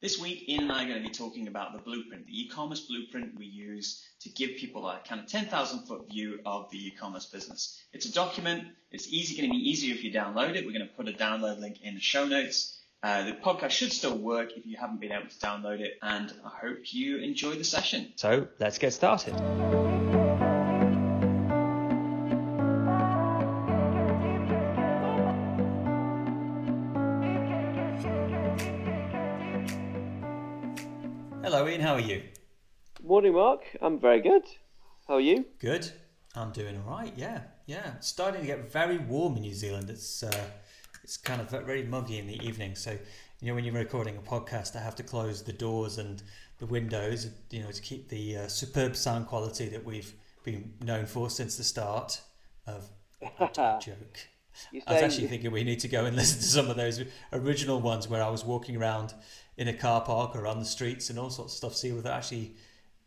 This week, Ian and I are going to be talking about the blueprint, the e-commerce blueprint we use to give people a kind of 10,000 foot view of the e-commerce business. It's a document. It's easy, going to be easier if you download it. We're going to put a download link in the show notes. Uh, the podcast should still work if you haven't been able to download it, and I hope you enjoy the session. So let's get started. Ian. How are you? Morning, Mark. I'm very good. How are you? Good. I'm doing all right. Yeah, yeah. It's starting to get very warm in New Zealand. It's uh, it's kind of very muggy in the evening. So you know, when you're recording a podcast, I have to close the doors and the windows, you know, to keep the uh, superb sound quality that we've been known for since the start of joke. I was actually thinking we need to go and listen to some of those original ones where I was walking around in a car park or on the streets and all sorts of stuff. See whether actually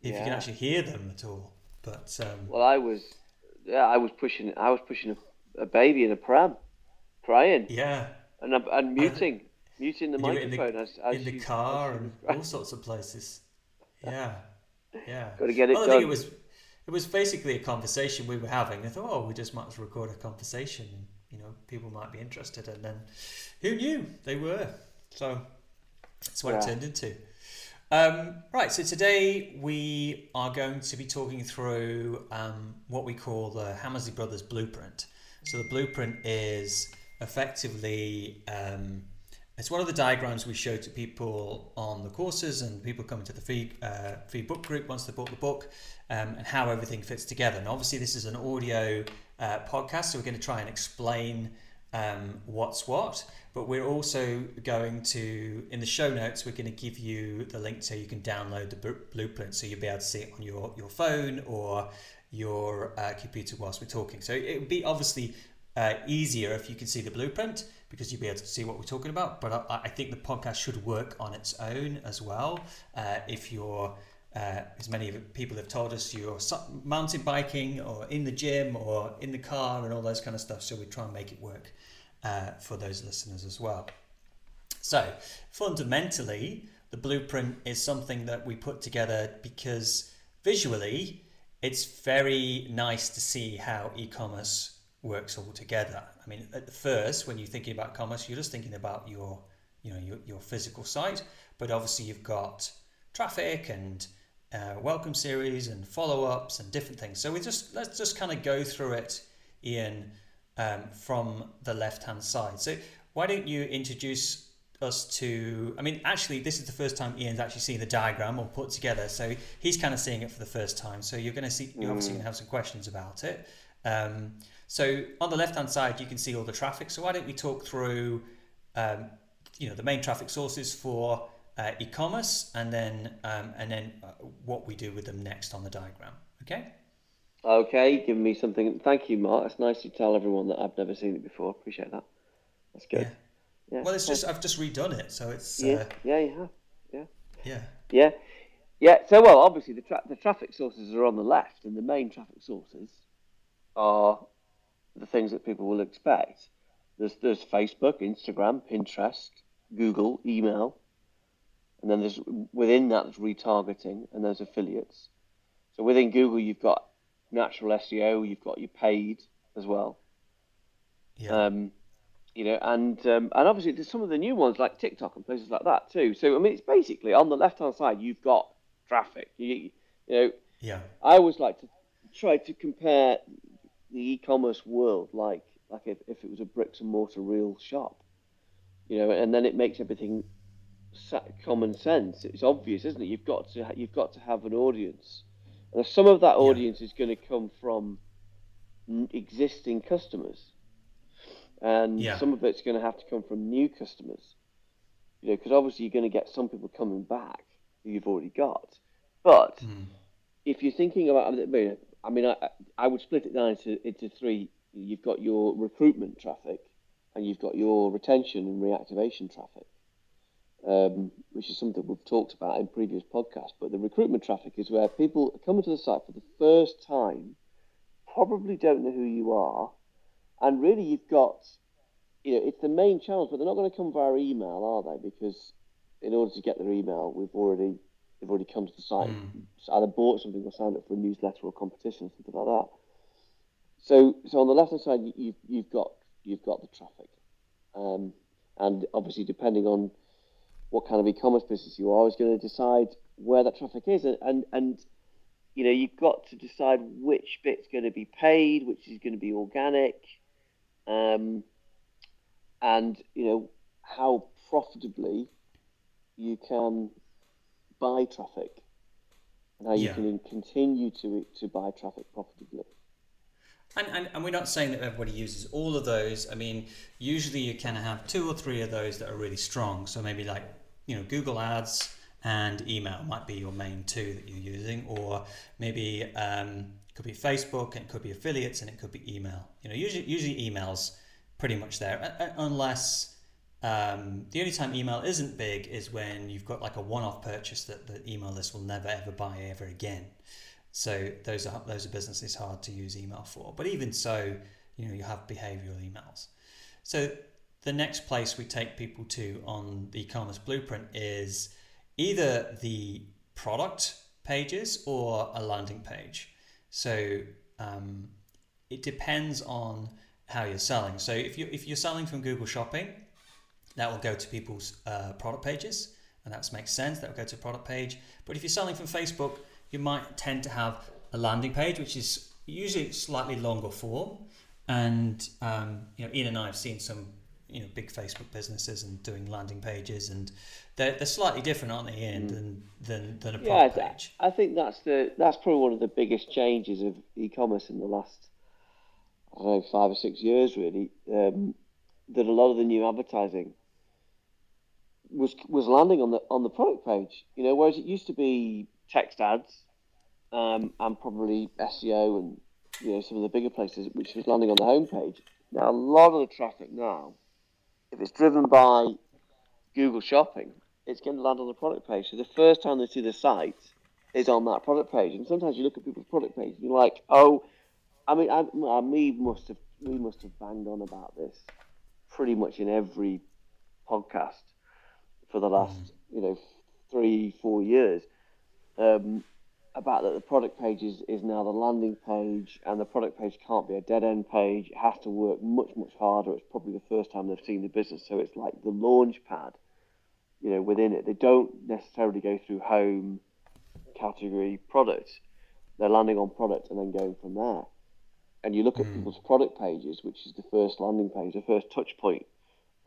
if yeah. you can actually hear them at all. But um, well, I was yeah, I was pushing I was pushing a, a baby in a pram, crying. Yeah, and and muting muting the microphone in the, as, as in the car and all sorts of places. Yeah, yeah. Got to get it well, done. I think it was it was basically a conversation we were having. I thought, oh, we just might as well record a conversation. You know, people might be interested, and then who knew they were? So that's what yeah. it turned into. Um, right, so today we are going to be talking through um, what we call the Hammersley Brothers Blueprint. So the blueprint is effectively um, it's one of the diagrams we show to people on the courses and people coming to the free uh, free book group once they bought the book um, and how everything fits together. And obviously, this is an audio uh, podcast, so we're going to try and explain um, what's what. But we're also going to, in the show notes, we're going to give you the link so you can download the blueprint so you'll be able to see it on your, your phone or your uh, computer whilst we're talking. So it would be obviously uh, easier if you can see the blueprint because you'll be able to see what we're talking about. But I, I think the podcast should work on its own as well. Uh, if you're, uh, as many people have told us, you're mountain biking or in the gym or in the car and all those kind of stuff. So we try and make it work uh, for those listeners as well. So, fundamentally, the blueprint is something that we put together because visually it's very nice to see how e commerce works all together. I mean, at first, when you're thinking about commerce, you're just thinking about your you know your, your physical site, but obviously you've got traffic and uh, welcome series and follow ups and different things. So we just let's just kind of go through it, Ian, um, from the left hand side. So why don't you introduce us to I mean actually this is the first time Ian's actually seen the diagram or put together so he's kind of seeing it for the first time. So you're going to see you're obviously going to have some questions about it. Um, so on the left hand side you can see all the traffic. So why don't we talk through um, you know the main traffic sources for uh, e-commerce and then um, and then uh, what we do with them next on the diagram okay Okay, give me something. Thank you, Mark. It's nice to tell everyone that I've never seen it before. Appreciate that. That's good. Yeah. yeah. Well, it's just I've just redone it, so it's. Yeah, uh, yeah, you have. Yeah. Yeah. Yeah. Yeah. So, well, obviously the tra- the traffic sources are on the left, and the main traffic sources are the things that people will expect. There's there's Facebook, Instagram, Pinterest, Google, email, and then there's within that there's retargeting and there's affiliates. So within Google, you've got natural SEO. You've got your paid as well. Yeah. Um, you know, and um, and obviously there's some of the new ones like TikTok and places like that too. So I mean, it's basically on the left hand side you've got traffic. You, you know. Yeah. I always like to try to compare the e-commerce world like like if, if it was a bricks and mortar real shop, you know, and then it makes everything common sense. It's obvious, isn't it? You've got to you've got to have an audience and some of that audience yeah. is going to come from existing customers, and yeah. some of it's going to have to come from new customers. You know, because obviously you're going to get some people coming back who you've already got. But Mm. if you're thinking about, I mean, I, mean, I, I would split it down into, into three. You've got your recruitment traffic, and you've got your retention and reactivation traffic, um, which is something we've talked about in previous podcasts. But the recruitment traffic is where people are coming to the site for the first time, probably don't know who you are, and really you've got, you know, it's the main channels, but they're not going to come via email, are they? Because in order to get their email, we've already they've already come to the site, Mm. either bought something or signed up for a newsletter or competition, or something like that. So, so on the left hand side, you, you've you've got you've got the traffic, um, and obviously depending on what kind of e-commerce business you are, is going to decide where that traffic is, and and, and you know you've got to decide which bit's going to be paid, which is going to be organic, um, and you know how profitably you can buy traffic, and how you Yeah. can continue to to buy traffic profitably. And, and, and we're not saying that everybody uses all of those. I mean, usually you kind of have two or three of those that are really strong. So maybe like, you know, Google Ads and email might be your main two that you're using, or maybe um, it could be Facebook and it could be affiliates and it could be email. You know, usually usually emails pretty much there, unless um, the only time email isn't big is when you've got like a one-off purchase that the email list will never ever buy ever again. So those are those are businesses hard to use email for. But even so, you know you have behavioral emails. So the next place we take people to on the e-commerce blueprint is either the product pages or a landing page. So um, it depends on how you're selling. So if you if you're selling from Google Shopping, that will go to people's uh, product pages, and that makes sense. That will go to a product page. But if you're selling from Facebook, you might tend to have a landing page, which is usually slightly longer form. And um, you know, Ian and I have seen some you know big Facebook businesses and doing landing pages, and they're, they're slightly different, aren't they, Ian, than than than a Mm. Yeah, product I- page. I think that's the that's probably one of the biggest changes of e-commerce in the last I don't know five or six years really. Um, that a lot of the new advertising was was landing on the on the product page. You know, whereas it used to be text ads um, and probably SEO and you know some of the bigger places which was landing on the homepage. Now a lot of the traffic now, if it's driven by Google Shopping, it's going to land on the product page. So the first time they see the site is on that product page, and sometimes you look at people's product page and you're like, oh, I mean, I, I, we must have we must have banged on about this pretty much in every podcast for the last you know three four years. Um, about that the product page is, is now the landing page and the product page can't be a dead end page. It has to work much much harder. It's probably the first time they've seen the business. So it's like the launch pad you know within it. They don't necessarily go through home category product they're landing on product and then going from there. And you look at hmm. people's product pages which is the first landing page the first touch point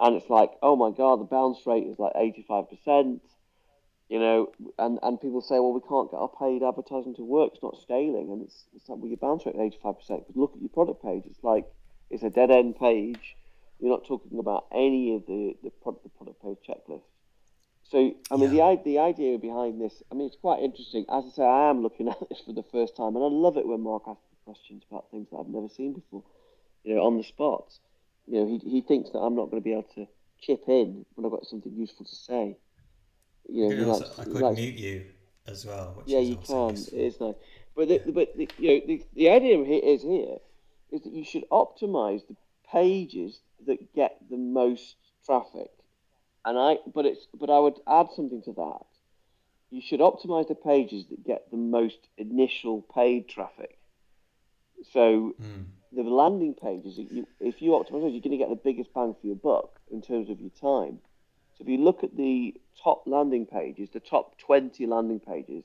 and it's like, oh my god, the bounce rate is like eighty five percent. You know, and, and people say, well, we can't get our paid advertising to work; it's not scaling, and it's it's like, well, your bounce rate five percent. But look at your product page; it's like it's a dead end page. You're not talking about any of the the product, the product page checklist. So, I mean, Yeah. the the idea behind this, I mean, it's quite interesting. As I say, I am looking at this for the first time, and I love it when Mark asks me questions about things that I've never seen before. You know, on the spot you know, he, he thinks that I'm not going to be able to chip in when I've got something useful to say. You know, also- likes- I could likes- mute you as well. Which yeah, you can. useful. It is nice, but the, but the, you know, the, the idea here is here is that you should optimize the pages that get the most traffic, and I but it's but I would add something to that. You should optimize the pages that get the most initial paid traffic. So Mm. the landing pages, if you, if you optimize those, you're going to get the biggest bang for your buck in terms of your time. So if you look at the top landing pages, the top 20 landing pages,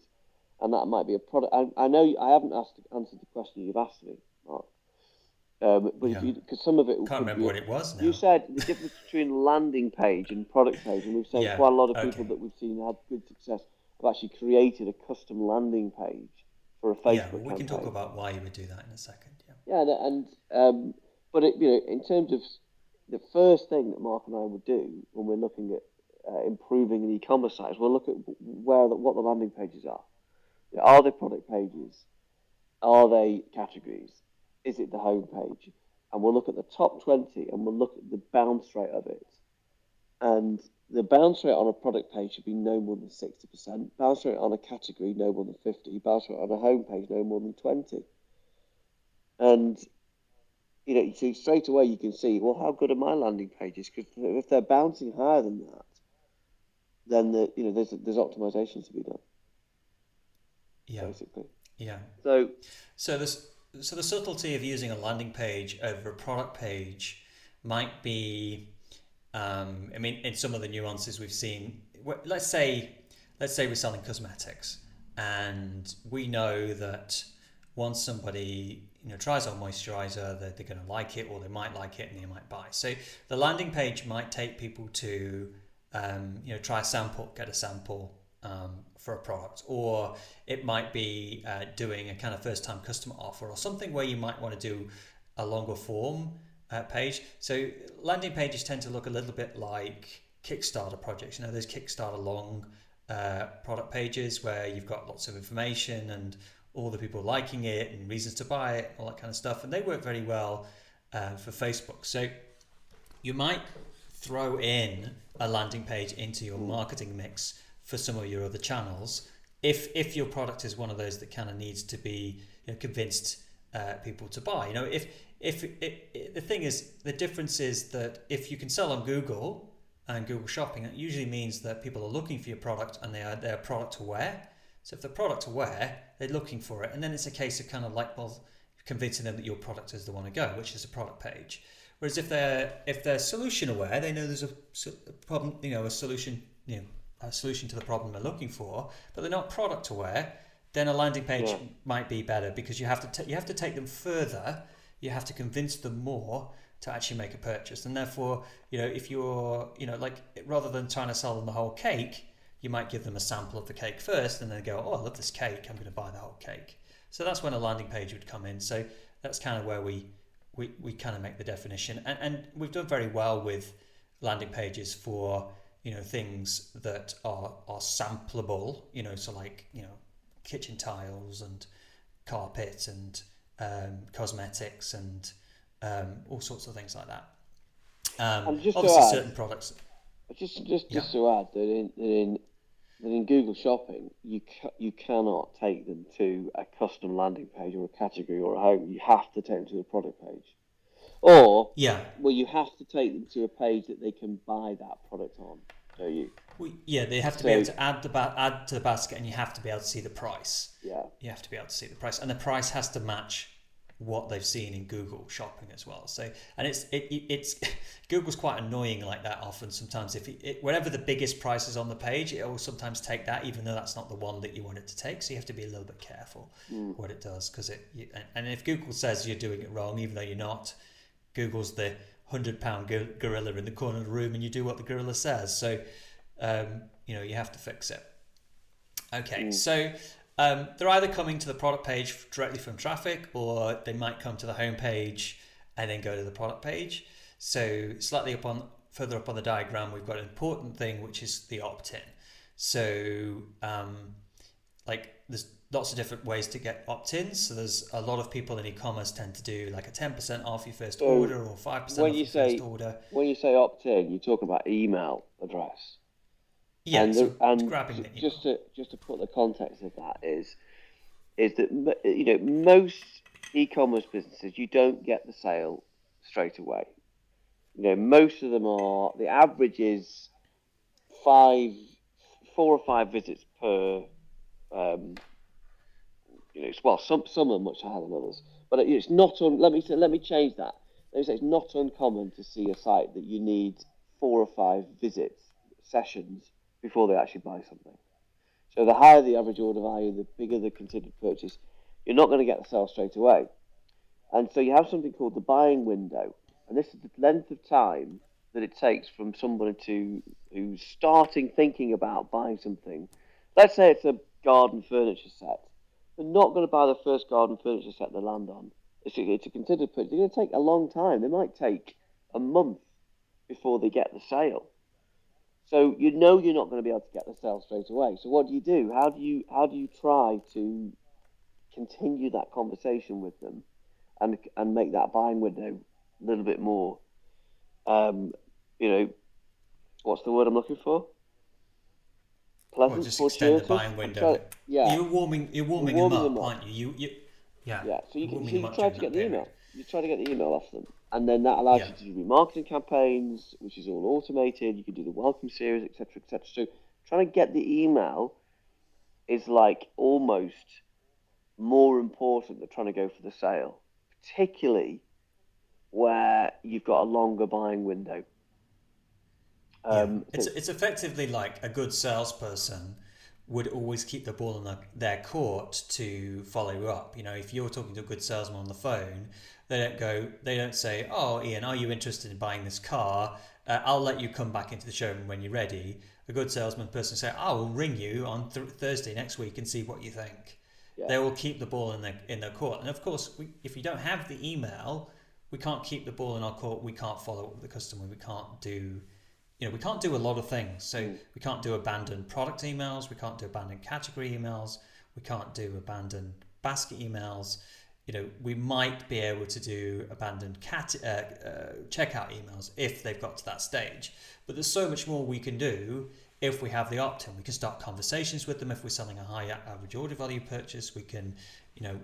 and that might be a product. I, I know I haven't asked answered the question you've asked me, Mark. Um, but Yeah. because some of it Can't remember be, what it was now. you said the difference between landing page and product page, and we've seen Yeah, quite a lot of people okay. that we've seen had good success have actually created a custom landing page for a Facebook yeah, well, we can talk about why you would do that in a second. Yeah. Yeah, and, and um, but it, you know, in terms of the first thing that Mark and I would do when we're looking at uh, improving an e-commerce site is we'll look at where the, what the landing pages are. Are they product pages? Are they categories? Is it the home page? And we'll look at the top 20 and we'll look at the bounce rate of it. And the bounce rate on a product page should be no more than 60%. Bounce rate on a category, no more than 50. Bounce rate on a home page, no more than 20. And, you know, so straight away you can see, well, how good are my landing pages? Because if they're bouncing higher than that, then the, you know there's there's optimizations to be done. Yeah. Basically. Yeah. So. So this so the subtlety of using a landing page over a product page might be, um, I mean, in some of the nuances we've seen. Let's say let's say we're selling cosmetics, and we know that once somebody you know tries our moisturizer, they're, they're going to like it, or they might like it, and they might buy. So the landing page might take people to um, you know, try a sample, get a sample um, for a product, or it might be uh, doing a kind of first time customer offer or something where you might want to do a longer form uh, page. So landing pages tend to look a little bit like Kickstarter projects. You know, there's Kickstarter long uh, product pages where you've got lots of information and all the people liking it and reasons to buy it, all that kind of stuff, and they work very well uh, for Facebook. So you might throw in a landing page into your marketing mix for some of your other channels. If if your product is one of those that kind of needs to be you know, convinced uh, people to buy you know if if it, it, the thing is the difference is that if you can sell on google and google shopping it usually means that people are looking for your product and they are they're product aware. So if they're product aware they're looking for it and then it's a case of kind of like well convincing them that your product is the one to go which is a product page Whereas if they're if they're solution aware, they know there's a, a problem, you know, a solution, you know, a solution to the problem they're looking for, but they're not product aware. Then a landing page yeah. might be better because you have to t- you have to take them further. You have to convince them more to actually make a purchase, and therefore, you know, if you're, you know, like rather than trying to sell them the whole cake, you might give them a sample of the cake first, and then go, oh, I love this cake, I'm going to buy the whole cake. So that's when a landing page would come in. So that's kind of where we we, we kind of make the definition. And, and we've done very well with landing pages for you know things that are are sampleable. You know, so like you know kitchen tiles and carpet and um, cosmetics and um, all sorts of things like that. Um, obviously, add, certain products. Just just just yeah. to add that in, in that in Google Shopping, you ca- you cannot take them to a custom landing page or a category or a home. You have to take them to a product page, or yeah, well, you have to take them to a page that they can buy that product on. Do you? Well, yeah, they have to so, be able to add the ba- add to the basket, and you have to be able to see the price. Yeah, you have to be able to see the price, and the price has to match what they've seen in Google Shopping as well. So, and it's it, it's Google's quite annoying like that often. Sometimes if it, it, whatever the biggest price is on the page, it will sometimes take that, even though that's not the one that you want it to take. So you have to be a little bit careful mm. what it does because it. You, and if Google says you're doing it wrong, even though you're not, Google's the hundred pound gorilla in the corner of the room, and you do what the gorilla says. So, um, you know, you have to fix it. Okay, mm. so um, they're either coming to the product page directly from traffic or they might come to the home page and then go to the product page. So slightly up on further up on the diagram, we've got an important thing which is the opt-in. So um, like there's lots of different ways to get opt-ins. So there's a lot of people in e-commerce tend to do like a 10% off your first so order or 5% off your say, first order. When you say opt-in, you're talking about email address. Yeah, and, the, and grabbing the just to just to put the context of that is is that you know most e-commerce businesses you don't get the sale straight away. You know most of them are the average is five, four or five visits per. Um, you know, well, some some are much higher than others, but it's not un, Let me say, let me change that. Let me say it's not uncommon to see a site that you need four or five visits sessions before they actually buy something. So the higher the average order value, the bigger the considered purchase. You're not going to get the sale straight away. And so you have something called the buying window. And this is the length of time that it takes from somebody to who's starting thinking about buying something. Let's say it's a garden furniture set. They're not going to buy the first garden furniture set they land on. It's a, it's a considered purchase. It's going to take a long time. They might take a month before they get the sale. So you know you're not going to be able to get the sale straight away. So what do you do? How do you how do you try to continue that conversation with them and and make that buying window a little bit more um, you know what's the word I'm looking for? Pleasant, well, just extend the buying window. yeah, you're warming you're warming, you're warming them, up, them, up, aren't you? You, you yeah. Yeah. So you, can, so you try to get the email. You try to get the email off them and then that allows yeah. you to do remarketing campaigns, which is all automated. You can do the welcome series, etc., etc. So trying to get the email is like almost more important than trying to go for the sale, particularly where you've got a longer buying window. Um, yeah. It's, it's effectively like a good salesperson would always keep the ball in the, their court to follow up. You know, if you're talking to a good salesman on the phone, they don't go. They don't say, "Oh, Ian, are you interested in buying this car? Uh, I'll let you come back into the showroom when you're ready." A good salesman person say, "I will ring you on th- Thursday next week and see what you think." Yeah. They will keep the ball in their in their court, and of course, we, if you don't have the email, we can't keep the ball in our court. We can't follow up with the customer. We can't do, you know, we can't do a lot of things. So mm. we can't do abandoned product emails. We can't do abandoned category emails. We can't do abandoned basket emails you know, we might be able to do abandoned cat, uh, uh, checkout emails if they've got to that stage. But there's so much more we can do if we have the opt-in. We can start conversations with them if we're selling a high average order value purchase. We can, you know,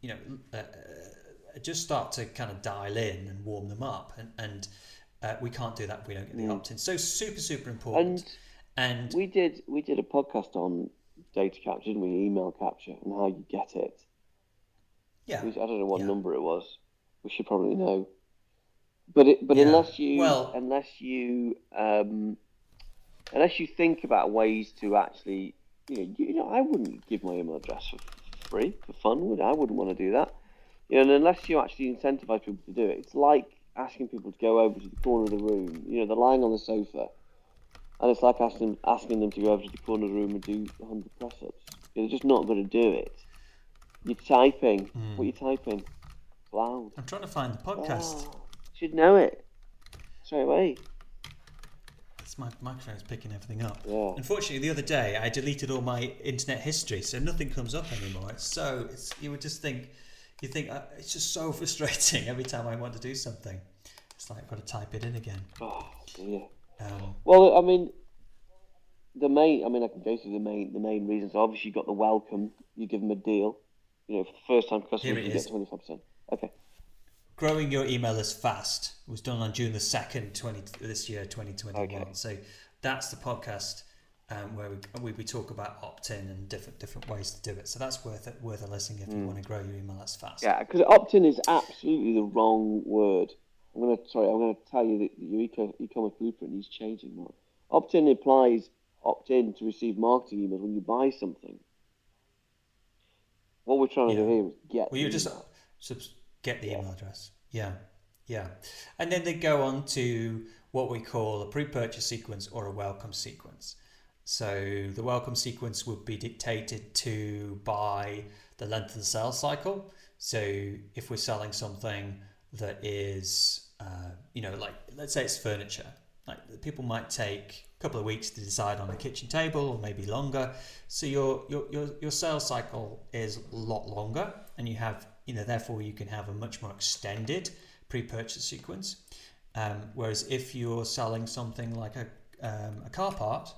you know, uh, uh just start to kind of dial in and warm them up. And, and uh, we can't do that if we don't get the mm. opt-in. So super, super important. And, and we did we did a podcast on data capture, didn't we? Email capture and how you get it. Yeah. I don't know what yeah. number it was. We should probably know. But it, but yeah. unless you well, unless you um, unless you think about ways to actually you know you know I wouldn't give my email address for free for fun would I? I wouldn't want to do that. You know, and unless you actually incentivize people to do it, it's like asking people to go over to the corner of the room. You know, they're lying on the sofa, and it's like asking asking them to go over to the corner of the room and do 100 press-ups. They're just not going to do it. You're typing. Mm. What are you typing? Loud. I'm trying to find the podcast. Oh, should know it straight away. It's my microphone's picking everything up. Yeah. Unfortunately, the other day I deleted all my internet history, so nothing comes up anymore. It's so it's you would just think you think uh, it's just so frustrating every time I want to do something. It's like I've got to type it in again. Oh dear. Um, well, I mean, the main. I mean, I can go through the main the main reasons. Obviously, you got the welcome. You give them a deal you know, for the first time customers, you get 25%. Okay. Growing your email list fast was done on June the 2nd, 20, this year, 2021. Okay. So that's the podcast um, where we, we talk about opt-in and different different ways to do it. So that's worth it, worth a listen if mm. you want to grow your email list fast. Yeah, because opt-in is absolutely the wrong word. I'm gonna sorry, I'm gonna tell you that your e-commerce blueprint needs changing. Now. Opt-in implies opt-in to receive marketing emails when you buy something. What we're trying to yeah. do here is get. Well, you just subs- get the yeah. email address. Yeah, yeah, and then they go on to what we call a pre-purchase sequence or a welcome sequence. So the welcome sequence would be dictated to by the length of the sales cycle. So if we're selling something that is, uh, you know, like let's say it's furniture, like people might take a couple of weeks to decide on a kitchen table or maybe longer. So your your your, your sales cycle is a lot longer, and you have you know therefore you can have a much more extended pre-purchase sequence. Um, whereas if you're selling something like a um, a car part,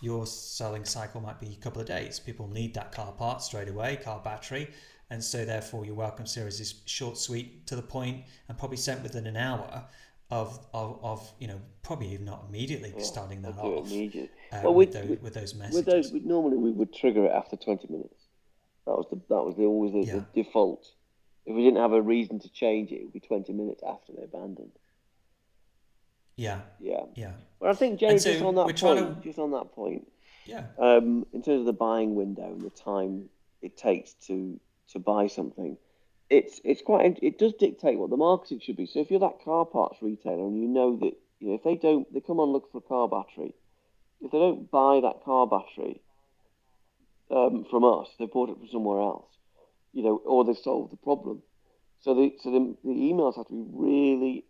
your selling cycle might be a couple of days. People need that car part straight away, car battery, and so therefore your welcome series is short, sweet, to the point, and probably sent within an hour of, of, of you know probably even not immediately yeah, starting that off immediately. Uh, well, with, those, with, those messages. With those, normally we would trigger it after twenty minutes. That was the that was the, always the, yeah. the, default. If we didn't have a reason to change it, it would be twenty minutes after they abandoned. Yeah. Yeah. Yeah. But I think Jerry, so just on that point, to... just on that point. Yeah. Um, in terms of the buying window and the time it takes to to buy something, it's it's quite it does dictate what the marketing should be. So if you're that car parts retailer and you know that you know if they don't they come on look for a car battery, if they don't buy that car battery um, from us, they bought it from somewhere else, you know, or they solved the problem. So the so the, the emails have to be really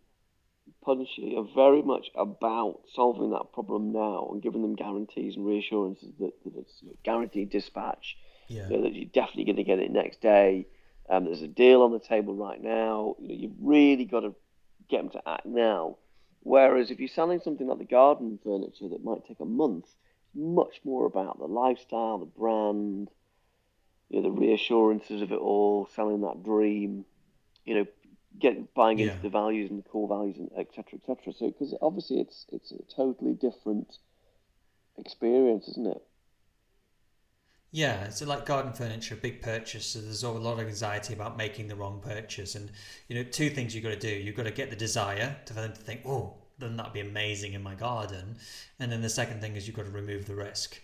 Punchy are very much about solving that problem now and giving them guarantees and reassurances that, that it's guaranteed dispatch, yeah. you know, that you're definitely going to get it next day. Um, there's a deal on the table right now. You know, you've really got to get them to act now. Whereas if you're selling something like the garden furniture that might take a month, it's much more about the lifestyle, the brand, you know, the reassurances of it all, selling that dream, you know, get buying into Yeah. the values and the core values, and et cetera, et cetera. So, because obviously it's it's a totally different experience, isn't it? Yeah, so like garden furniture, a big purchase. So there's a lot of anxiety about making the wrong purchase, and you know, two things you've got to do. You've got to get the desire to for them to think, "Oh, then that'd be amazing in my garden," and then the second thing is you've got to remove the risk,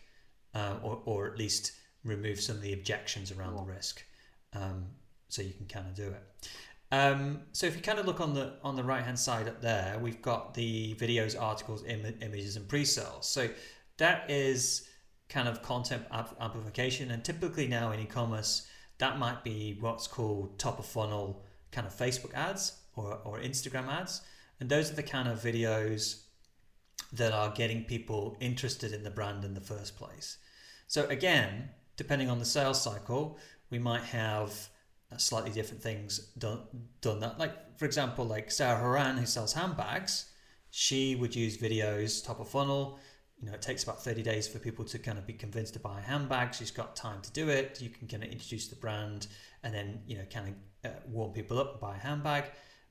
uh, or or at least remove some of the objections around the risk, um, so you can kind of do it. Um, so if you kind of look on the on the right hand side up there, we've got the videos, articles, Im- images, and pre-sales. So that is kind of content amp- amplification, and typically now in e-commerce, that might be what's called top of funnel kind of Facebook ads or, or Instagram ads, and those are the kind of videos that are getting people interested in the brand in the first place. So again, depending on the sales cycle, we might have slightly different things done done that. Like for example, like Sarah Horan who sells handbags, she would use videos top of funnel. You know, it takes about 30 days for people to kind of be convinced to buy a handbag. She's got time to do it. You can kind of introduce the brand and then, you know, kind of uh, warm people up and buy a handbag.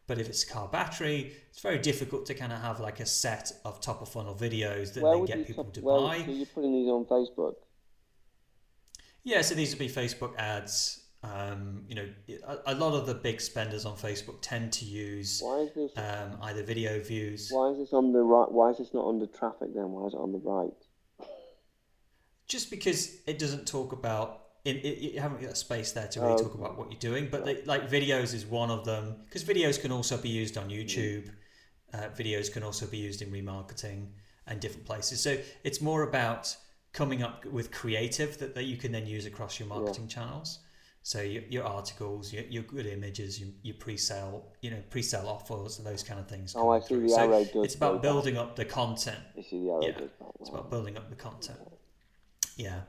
But if it's car battery, it's very difficult to kind of have like a set of top of funnel videos that Where then get people to where, buy. So you're putting these on Facebook. Yeah, so these would be Facebook ads. Um, you know, a, a lot of the big spenders on Facebook tend to use Why is this? um, either video views. Why is this on the right? Why is this not under traffic then? Why is it on the right? just because it doesn't talk about it, it, you haven't got space there to really Oh, talk about what you're doing but they, like videos is one of them because videos can also be used on youtube uh, videos can also be used in remarketing and different places so it's more about coming up with creative that, that you can then use across your marketing channels so your, your articles your, your good images your, your pre-sale you know pre-sale offers those kind of things Oh, I see through. the so does it's about building up the content You see the arrow Yeah, back. it's about building up the content. Yeah.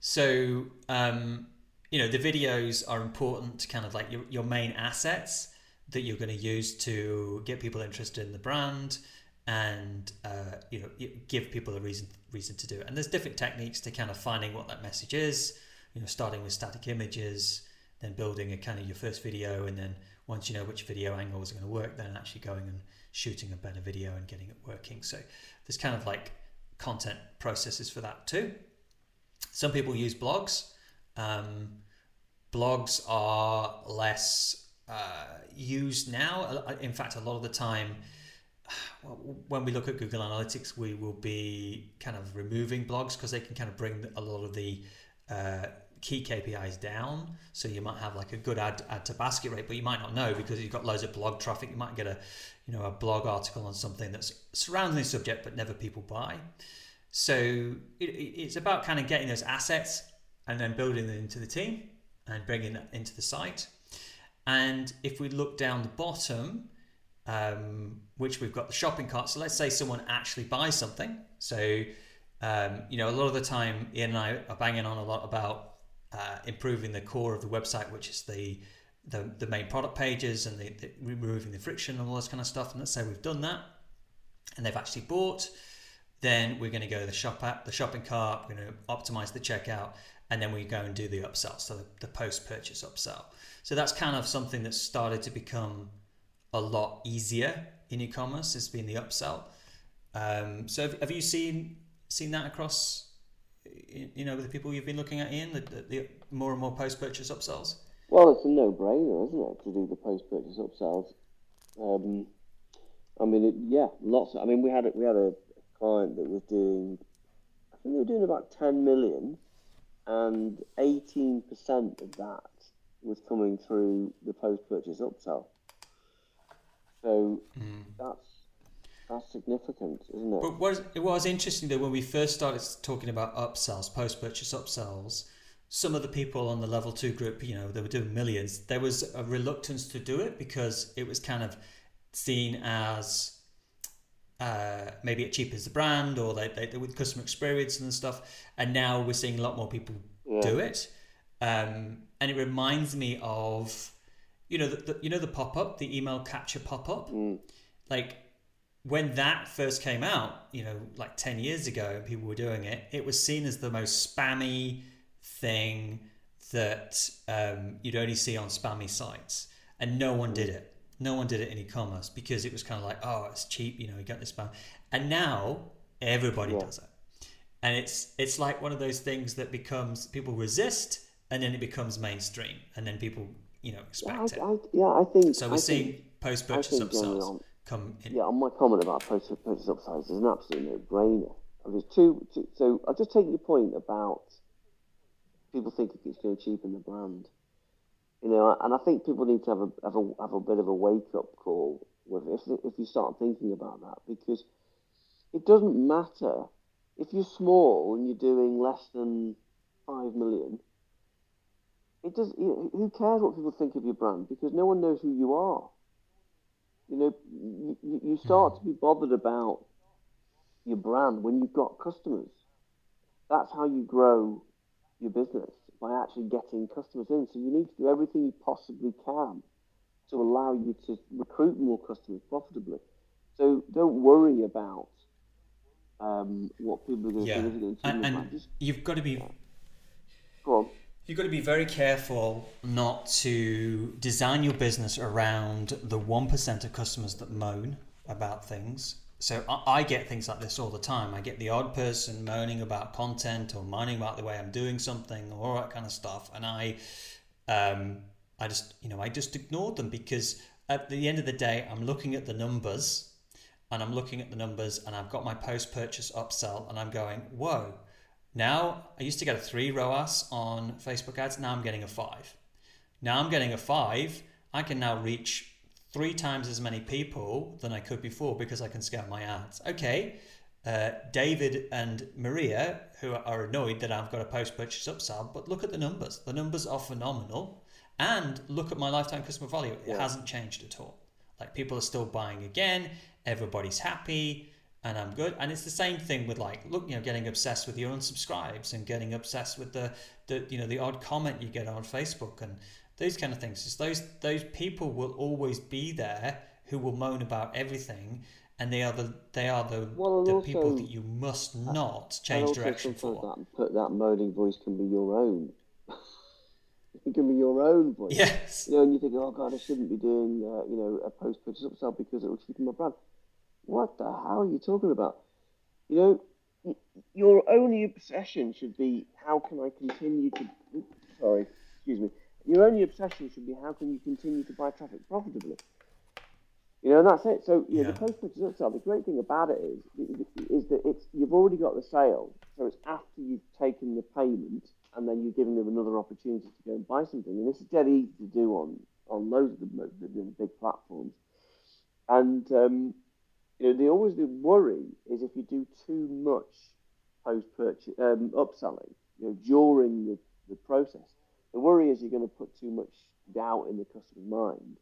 So, um, you know, the videos are important to kind of like your, your main assets that you're going to use to get people interested in the brand and, uh, you know, give people a reason, reason to do it. And there's different techniques to kind of finding what that message is, you know, starting with static images, then building a kind of your first video. And then once you know which video angles are going to work, then actually going and shooting a better video and getting it working. So there's kind of like content processes for that too. Some people use blogs. Um, blogs are less uh, used now. In fact, a lot of the time, when we look at Google Analytics, we will be kind of removing blogs because they can kind of bring a lot of the uh, key KPIs down. So you might have like a good add to basket rate, but you might not know because you've got loads of blog traffic. You might get a you know a blog article on something that's surrounding the subject but never people buy. So it, it's about kind of getting those assets and then building them into the team and bringing that into the site. And if we look down the bottom, um, which we've got the shopping cart. So let's say someone actually buys something. So um, you know, a lot of the time, Ian and I are banging on a lot about uh, improving the core of the website, which is the the, the main product pages and the, the removing the friction and all this kind of stuff. And let's say we've done that, and they've actually bought. Then we're going to go to the shop app, the shopping cart. We're going to optimize the checkout, and then we go and do the upsell, so the, the post-purchase upsell. So that's kind of something that's started to become a lot easier in e-commerce. Has been the upsell. Um, so have, have you seen seen that across? You know, with the people you've been looking at, Ian, the, the, the more and more post-purchase upsells. Well, it's a no-brainer, isn't it, to do the post-purchase upsells? Um, I mean, it, yeah, lots. Of, I mean, we had a, we had a client that was doing, I think they were doing about ten million, and eighteen percent of that was coming through the post-purchase upsell. So that's that's significant, isn't it? But what, it was interesting though when we first started talking about upsells, post-purchase upsells. Some of the people on the level two group, you know, they were doing millions. There was a reluctance to do it because it was kind of seen as uh, maybe it cheapens the brand or they, they, with customer experience and stuff. And now we're seeing a lot more people yeah. do it. Um, and it reminds me of, you know, the, the you know the pop up, the email capture pop up, mm. like when that first came out, you know, like ten years ago, people were doing it, it was seen as the most spammy thing that um, you'd only see on spammy sites, and no one did it. No one did it in e-commerce because it was kind of like, oh, it's cheap, you know, you get this spam. And now everybody yeah. does it, and it's it's like one of those things that becomes people resist, and then it becomes mainstream, and then people, you know, expect yeah, I, it. I, yeah, I think so. We're I seeing post-purchase upsells come in. Yeah, on my comment about post-purchase upsells is an absolute no-brainer. There's two, two, so I'll just take your point about people think it's going to cheapen the brand. You know, and I think people need to have a have a have a bit of a wake up call with if if you start thinking about that because it doesn't matter if you're small and you're doing less than five million. It does. You know, who cares what people think of your brand because no one knows who you are. You know, you, you start to be bothered about your brand when you've got customers. That's how you grow your business by actually getting customers in. So you need to do everything you possibly can to allow you to recruit more customers profitably. So don't worry about um, what people are going yeah. to do. And, and you've got to be. Go on. You've got to be very careful not to design your business around the 1% of customers that moan about things so I, get things like this all the time. I get the odd person moaning about content or moaning about the way I'm doing something or all that kind of stuff, and I, um, I just you know I just ignored them because at the end of the day I'm looking at the numbers, and I'm looking at the numbers, and I've got my post purchase upsell, and I'm going whoa. Now I used to get a three ROAS on Facebook ads. Now I'm getting a five. Now I'm getting a five. I can now reach three times as many people than I could before because I can scale my ads. Okay, uh, David and Maria, who are annoyed that I've got a post purchase upsell, but look at the numbers. The numbers are phenomenal. And look at my lifetime customer value. It yeah. hasn't changed at all. Like people are still buying again, everybody's happy, and I'm good. And it's the same thing with like, look, you know, getting obsessed with your unsubscribes and getting obsessed with the, the you know, the odd comment you get on Facebook and those kind of things. Just those those people will always be there who will moan about everything, and they are the they are the, well, the also, people that you must not change direction for. That, put that moaning voice can be your own. it can be your own voice. Yes. You know, and you think, oh God, I shouldn't be doing uh, you know a post purchase upsell because it will cheapen my brand. What the hell are you talking about? You know, your only obsession should be how can I continue to. Sorry, excuse me your only obsession should be how can you continue to buy traffic profitably. You know, and that's it. So, you know, the post purchase upsell, the great thing about it is, is that it's you've already got the sale, so it's after you've taken the payment and then you're giving them another opportunity to go and buy something. And this is dead easy to do on on loads of the, the, the big platforms. And um, you know, the always the worry is if you do too much post purchase um, upselling, you know, during the, the process, the worry is you're going to put too much doubt in the customer's mind.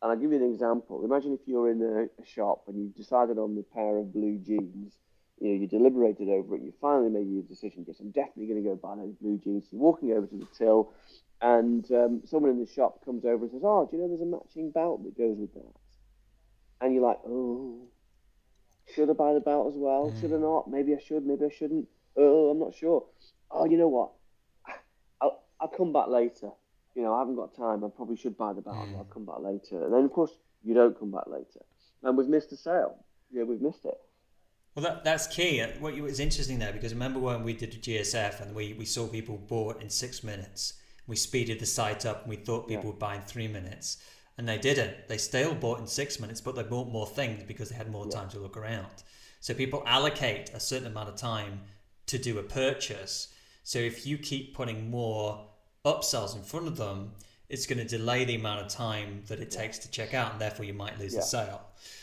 And I'll give you an example. Imagine if you're in a, a shop and you've decided on the pair of blue jeans. You know, you deliberated over it. You finally made your decision. Yes, I'm definitely going to go buy those blue jeans. You're walking over to the till, and um, someone in the shop comes over and says, "Oh, do you know there's a matching belt that goes with that?" And you're like, "Oh, should I buy the belt as well? Mm. Should I not? Maybe I should. Maybe I shouldn't. Oh, I'm not sure. Oh, you know what? I'll I'll come back later. You know, I haven't got time. I probably should buy the belt. Mm. I'll come back later. And then, of course, you don't come back later. And we've missed a sale. Yeah, we've missed it. Well, that, that's key. Uh, what was interesting there because remember when we did the GSF and we, we saw people bought in six minutes. We speeded the site up and we thought people yeah. would buy in three minutes, and they didn't. They still bought in six minutes, but they bought more things because they had more yeah. time to look around. So people allocate a certain amount of time to do a purchase. So if you keep putting more upsells in front of them, it's going to delay the amount of time that it takes to check out, and therefore you might lose yeah. the sale.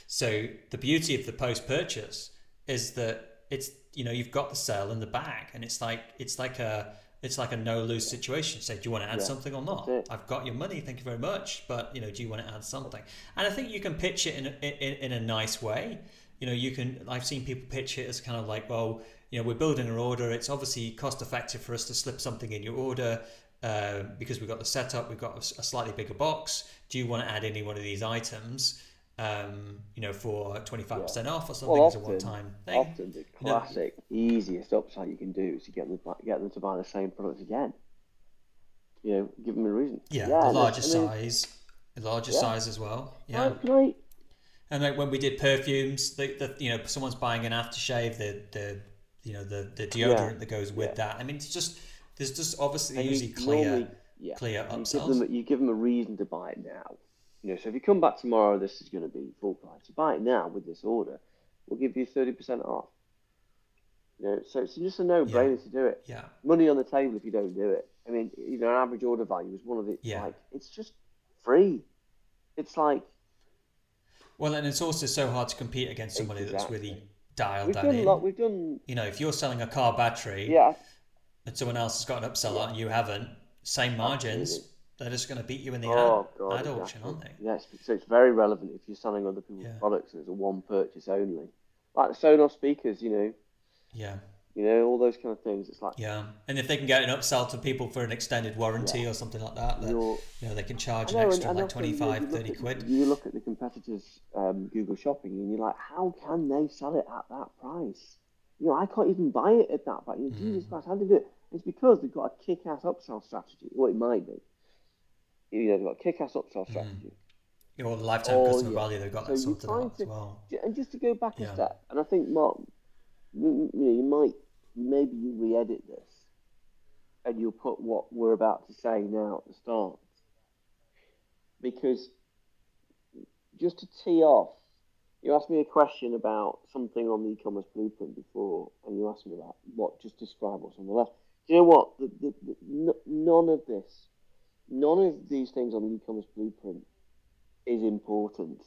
So the beauty of the post purchase is that it's you know you've got the sale in the bag, and it's like it's like a it's like a no lose situation. Say, do you want to add yeah. something or not? I've got your money, thank you very much, but you know, do you want to add something? And I think you can pitch it in a, in, in a nice way. you know, you can. I've seen people pitch it as kind of like, well, you know, we're building an order. It's obviously cost effective for us to slip something in your order uh, because we've got the setup. We've got a, a, slightly bigger box. Do you want to add any one of these items? Um, you know, for twenty five percent off or something well, often, as a one time thing. Often the classic, you know, easiest upside you can do is to get them get them to buy the same product again. You know, give them a reason. Yeah, yeah the larger size, the larger yeah. size as well. Yeah. Right, and like when we did perfumes, the, the you know someone's buying an aftershave, the the you know the the deodorant yeah. that goes with yeah. that. I mean, it's just there's just obviously and usually clear normally, yeah. clear upsells. You give, them, you give them a reason to buy it now. You know, so if you come back tomorrow, this is going to be full price. You buy it now with this order, we'll give you thirty percent off. You know, so it's just a no-brainer to do it. Yeah. Money on the table if you don't do it. I mean, you know, an average order value is one of the yeah. like it's just free. It's like well, and it's also so hard to compete against somebody exactly. that's really dialed we've that done in. Lot, we've done. You know, if you're selling a car battery, yeah, and someone else has got an upsell yeah. and you haven't, same margins. Absolutely. They're just going to beat you in the oh, ad, God, ad exactly. auction, aren't they? Yes, so it's very relevant if you're selling other people's yeah. products and it's a one purchase only. Like the Sonos speakers, you know. Yeah you know, all those kind of things. It's like yeah, and if they can get an upsell to people for an extended warranty yeah. or something like that, that you know they can charge know, an extra and, and like 25, 30 at, quid. You look at the competitors, um, Google Shopping, and you're like, how can they sell it at that price? You know, I can't even buy it at that price. You know, mm. Jesus Christ, how do they do it? It's because they've got a kick-ass upsell strategy. Well, it might be. You know, they've got kick-ass upsell mm. strategy. Mm. Yeah, well, the lifetime oh, customer yeah. value, they've got so that sorted out to, as well. And just to go back yeah. a step, and I think Mark, you, you know, you might maybe you re-edit this and you'll put what we're about to say now at the start. Because just to tee off, you asked me a question about something on the e-commerce blueprint before, and you asked me about what, just describe what's on the left. Do you know what? The, the, the, none of this, none of these things on the e-commerce blueprint is important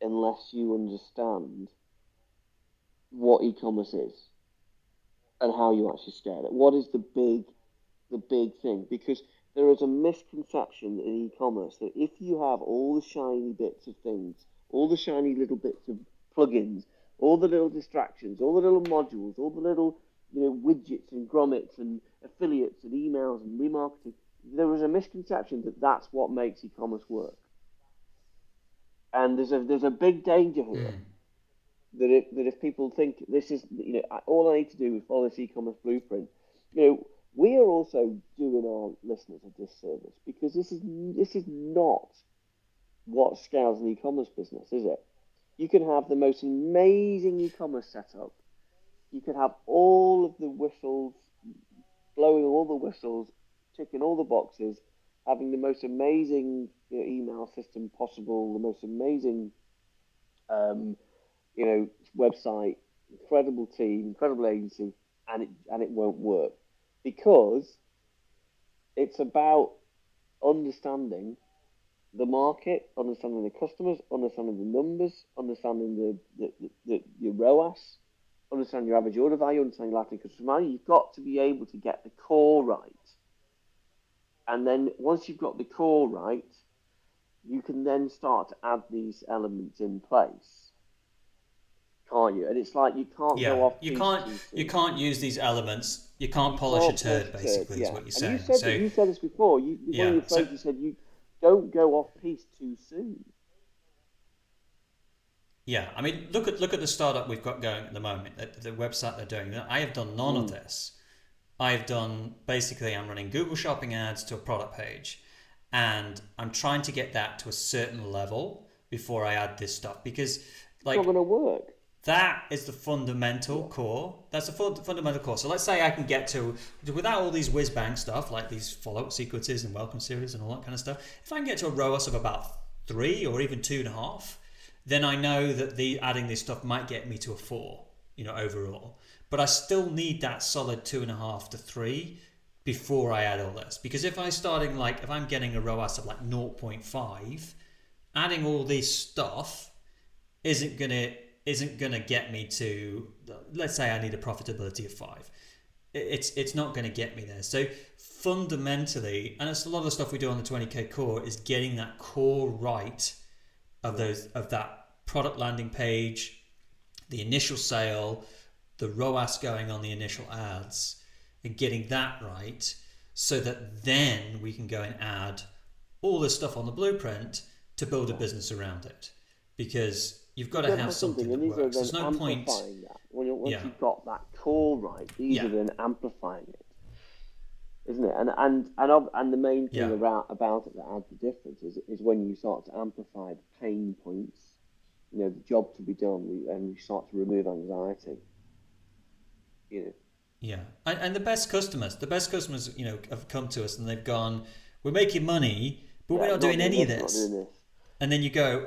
unless you understand what e-commerce is and how you actually scale it. What is the big, the big thing? Because there is a misconception in e-commerce that if you have all the shiny bits of things, all the shiny little bits of plugins, all the little distractions, all the little modules, all the little you know widgets and grommets and affiliates and emails and remarketing, there is a misconception that that's what makes e-commerce work. And there's a there's a big danger here. Mm that if, that if people think this is, you know, all I need to do is follow this e-commerce blueprint, you know, we are also doing our listeners a disservice because this is this is not what scales an e-commerce business, is it? You can have the most amazing e-commerce setup. You can have all of the whistles, blowing all the whistles, ticking all the boxes, having the most amazing you know, email system possible, the most amazing um, you know, website, incredible team, incredible agency, and it and it won't work because it's about understanding the market, understanding the customers, understanding the numbers, understanding the, the, the, your ROAS, understanding your average order value, understanding your lifetime customer value. You've got to be able to get the core right. And then once you've got the core right, you can then start to add these elements in place can't you? And it's like you can't yeah. go off. You can't. You can't use these elements. You can't you polish can't a turd. Basically, yeah. is what you're saying. And you said, so, you said this before. You, yeah, one of your so, you said you don't go off piece too soon. Yeah, I mean, look at look at the startup we've got going at the moment. The, the website they're doing. I have done none mm. of this. I've done basically. I'm running Google Shopping ads to a product page, and I'm trying to get that to a certain level before I add this stuff because like it's not going to work. That is the fundamental core. That's the fundamental core. So let's say I can get to, without all these whiz bang stuff like these follow up sequences and welcome series and all that kind of stuff, if I can get to a ROAS of about three or even two and a half, then I know that the adding this stuff might get me to a four, you know, overall. But I still need that solid two and a half to three before I add all this. Because if I'm starting like, if I'm getting a ROAS of like 0.5, adding all this stuff isn't to isn't to get me to let's say I need a profitability of 5 it's it's not to get me there so fundamentally and it's a lot of the stuff we do on the 20k core is getting that core right of those of that product landing page the initial sale, the ROAS going on the initial ads, and getting that right so that then we can go and add all this stuff on the blueprint to build a business around it. Because you've got to have something that works. There's no point. That. When, once yeah. you've got that core right, these yeah. are then amplifying it, isn't it? And and and and the main thing yeah. about about it that adds the difference is is when you start to amplify the pain points, you know, the job to be done, and you start to remove anxiety. You know. Yeah, and, and the best customers, the best customers, you know, have come to us and they've gone, "We're making money, but yeah, we're not, not doing any this, of this. this." And then you go,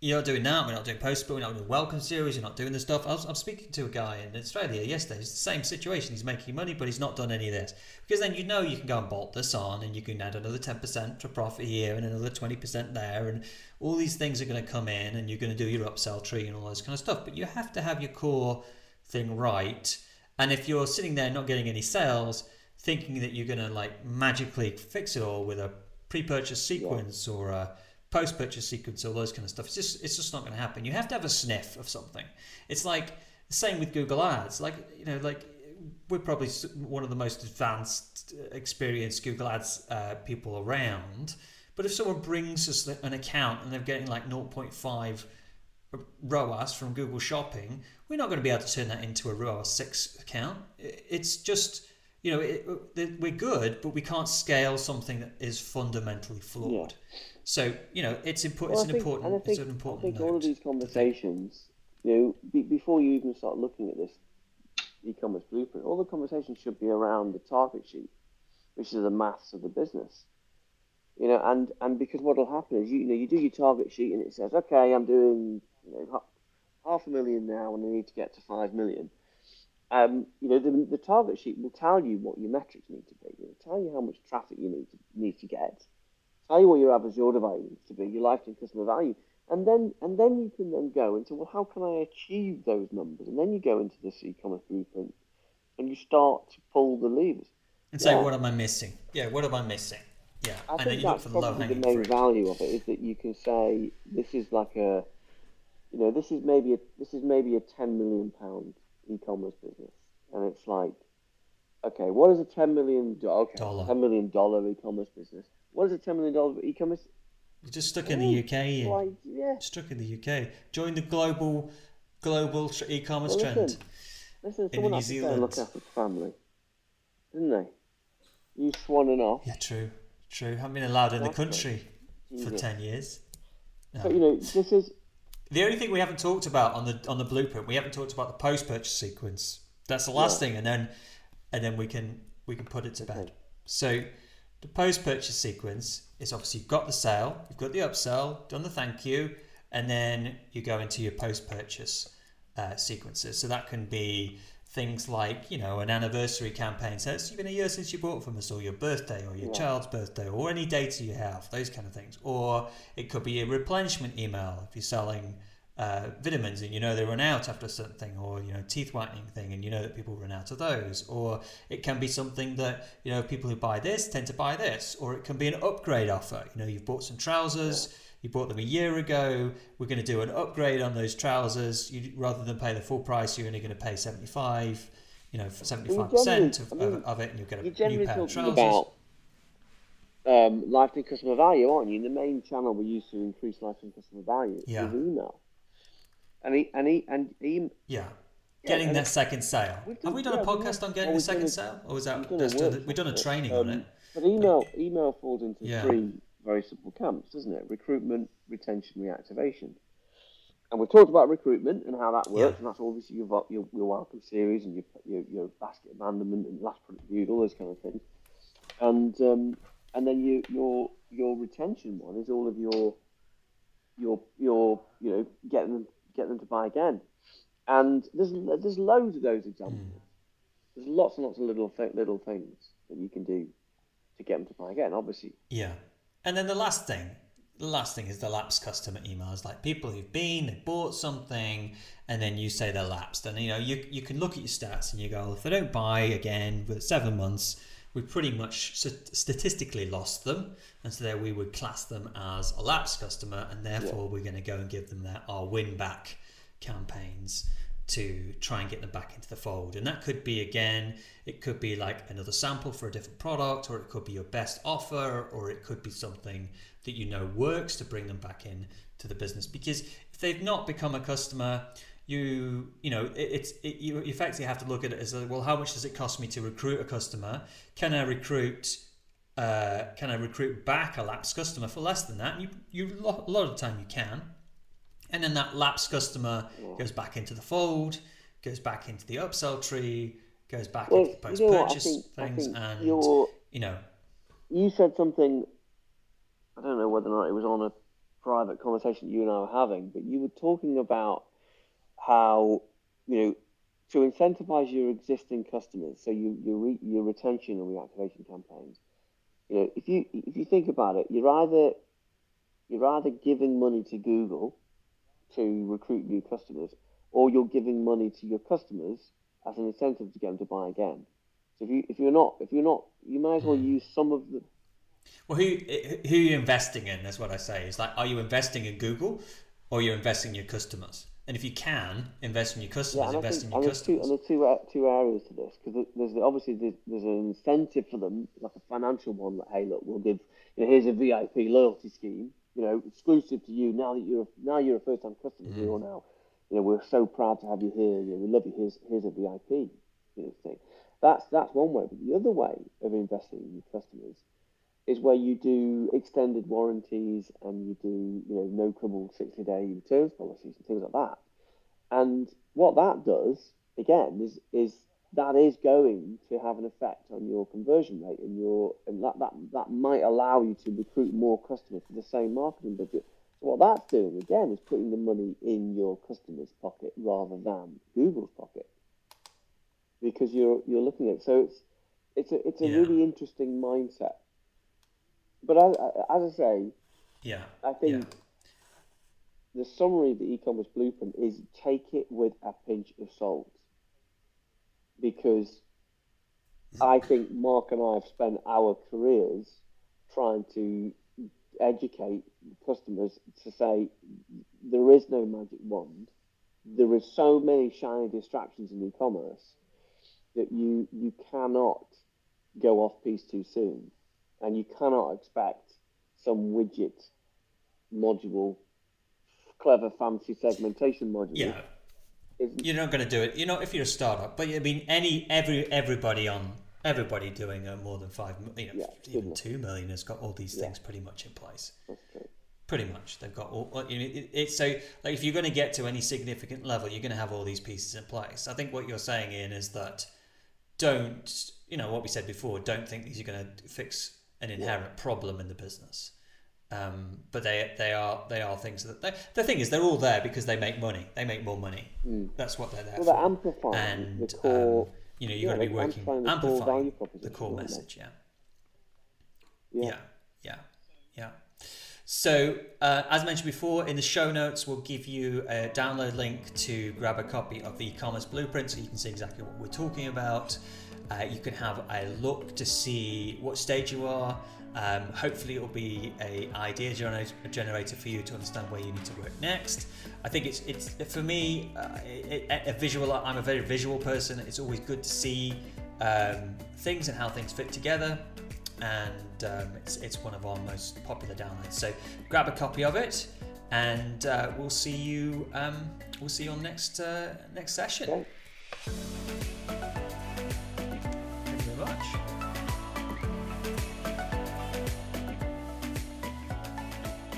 "You're not doing that. We're not doing post, but we're not doing welcome series. You're not doing this stuff." I was, I'm speaking to a guy in Australia yesterday. It's the same situation. He's making money, but he's not done any of this because then you know you can go and bolt this on, and you can add another ten percent to profit here and another twenty percent there, and all these things are going to come in, and you're going to do your upsell tree and all those kind of stuff. But you have to have your core thing right and if you're sitting there not getting any sales, thinking that you're going to like magically fix it all with a pre-purchase sequence yeah. or a post-purchase sequence, all those kind of stuff, it's just it's just not going to happen. You have to have a sniff of something. It's like same with Google Ads. Like you know, like we're probably one of the most advanced, uh, experienced Google Ads uh, people around. But if someone brings us an account and they're getting like 0.5 ROAS from Google Shopping, we're not going to be able to turn that into a ROAS 6 account. It's just, you know, it, we're good, but we can't scale something that is fundamentally flawed. Yeah. So, you know, it's, important. well, it's an think, important. Think, it's an important. I think all of these conversations, you know, be, before you even start looking at this e-commerce blueprint, all the conversations should be around the target sheet, which is the maths of the business you know, and and because what will happen is you, you know you do your target sheet and it says, okay, I'm doing you know, half a million now and I need to get to five million. Um, you know, the, the target sheet will tell you what your metrics need to be. It'll tell you how much traffic you need to need to get. Tell you what your average order value needs to be, your lifetime customer value, and then and then you can then go into well, how can I achieve those numbers? And then you go into this e-commerce blueprint, and you start to pull the levers and say, yeah. what am I missing? Yeah, what am I missing? Yeah, I and think that's probably the, the main fruit. value of it is that you can say this is like a you know, this is maybe a this is maybe a ten million pound e-commerce business, and it's like, okay, what is a ten million okay, dollar. ten million dollar e-commerce business? What is a ten million dollar e-commerce? You're just stuck in the UK. Like, yeah, stuck in the UK. Join the global global e-commerce well, listen, trend. Listen, someone in New Zealand. Look after the family, didn't they? You swanning off. Yeah, true, true. Haven't been allowed in the country for ten years. No. But you know, this is the only thing we haven't talked about on the on the blueprint, we haven't talked about the post purchase sequence. That's the last yeah. thing, and then and then we can we can put it to bed. So the post purchase sequence is obviously you've got the sale, you've got the upsell, done the thank you, and then you go into your post purchase uh, sequences. So that can be things like you know an anniversary campaign. So it's been a year since you bought from us or your birthday or your yeah. child's birthday or any data you have those kind of things. Or it could be a replenishment email if you're selling uh, vitamins and you know they run out after a certain thing or you know teeth whitening thing and you know that people run out of those. Or it can be something that you know people who buy this tend to buy this. Or it can be an upgrade offer. You know you've bought some trousers yeah you bought them a year ago. We're going to do an upgrade on those trousers. You, rather than pay the full price, you're only going to pay 75, you know, 75% of, I mean, of, it, and you'll get a new pair of trousers. About, um, lifetime customer value, aren't you? The main channel we use to increase lifetime customer value yeah. is email. And he, and he, and he, yeah. Getting yeah, that second sale. Done, Have we done yeah, a podcast on getting a second a, sale, or was that we've done, a, we've done a training um, on it? But email, email falls into yeah. three very simple camps, doesn't it? Recruitment, retention, reactivation. And we've talked about recruitment and how that works, yeah. and that's obviously your, your, your welcome series and your, your, your basket abandonment and last product viewed, all those kind of things. And um, and then you, your your retention one is all of your your your you know getting them get them to buy again. And there's there's loads of those examples. Mm. There's lots and lots of little th- little things that you can do to get them to buy again. Obviously, yeah. And then the last thing, the last thing is the lapsed customer emails, like people who've been, they bought something, and then you say they're lapsed. And you know, you you can look at your stats and you go, well, if they don't buy again with seven months, we pretty much statistically lost them, and so there we would class them as a lapsed customer, and therefore yeah. we're going to go and give them their our win back campaigns. To try and get them back into the fold. And that could be again, it could be like another sample for a different product, or it could be your best offer, or it could be something that you know works to bring them back in to the business. Because if they've not become a customer, you you know it, it's it, you effectively have to look at it as well how much does it cost me to recruit a customer can i recruit uh, can i recruit back a lapsed customer for less than that and you you a lot of the time you can and then that lapsed customer goes back into the fold, goes back into the upsell tree, goes back well, into the post purchase you know things, and you know. You said something. I don't know whether or not it was on a private conversation you and I were having, but you were talking about how you know to incentivize your existing customers, so you, your re, your retention and reactivation campaigns. You know, if you if you think about it, you're either you're either giving money to Google to recruit new customers, or you're giving money to your customers as an incentive to get them to buy again. So if you if you're not if you're not you might as well hmm. use some of the well, who who are you investing in? That's what I say. It's like, are you investing in Google, or you're investing in your customers? And if you can invest in your customers, yeah, invest think, in your customers. Two, and there's two uh, two areas to this because there's obviously there's, there's, an incentive for them, like a financial one. That hey, look, we'll give you know, here's a VIP loyalty scheme you know, exclusive to you. Now that you're now you're a first time customer, mm-hmm. you're now, you know, we're so proud to have you here. You know, we love you. Here's here's a VIP, you know, thing. That's that's one way. But the other way of investing in your customers is where you do extended warranties and you do you know no trouble sixty day returns policies and things like that. And what that does again is is that is going to have an effect on your conversion rate and your and that, that that might allow you to recruit more customers for the same marketing budget. So what that's doing again is putting the money in your customer's pocket rather than Google's pocket. Because you're you're looking at so it's it's a it's a yeah. really interesting mindset. But as, as I say, yeah, I think yeah. the summary of the e-commerce blueprint is take it with a pinch of salt because I think Mark and I have spent our careers trying to educate customers to say there is no magic wand. There are so many shiny distractions in e-commerce that you you cannot go off piece too soon, and you cannot expect some widget module, clever fancy segmentation module. Yeah you're not going to do it. You know, if you're a startup, but I mean, any every everybody on everybody doing a more than five, you know, yeah, even two million has got all these yeah. things pretty much in place. Pretty much, they've got all. Uh, you know, it, it's so like if you're going to get to any significant level, you're going to have all these pieces in place. I think what you're saying, Ian, is that don't you know what we said before? Don't think these are going to fix an inherent yeah. problem in the business. Um, but they they are they are things that they, the thing is they're all there because they make money. They make more money. Mm. That's what they're there well, for. They're amplifying and the core, um, you know you've yeah, got to be working amplifying, amplifying the core, the core message. Yeah. yeah. Yeah. Yeah. Yeah. So, uh, as mentioned before, in the show notes, we'll give you a download link to grab a copy of the e-commerce blueprint so you can see exactly what we're talking about. Uh, you can have a look to see what stage you are, um, hopefully, it'll be a idea generator for you to understand where you need to work next. I think it's it's for me uh, a visual. I'm a very visual person. It's always good to see um, things and how things fit together, and um, it's it's one of our most popular downloads. So grab a copy of it, and uh, we'll see you um, we'll see you on next uh, next session. Thank you very much.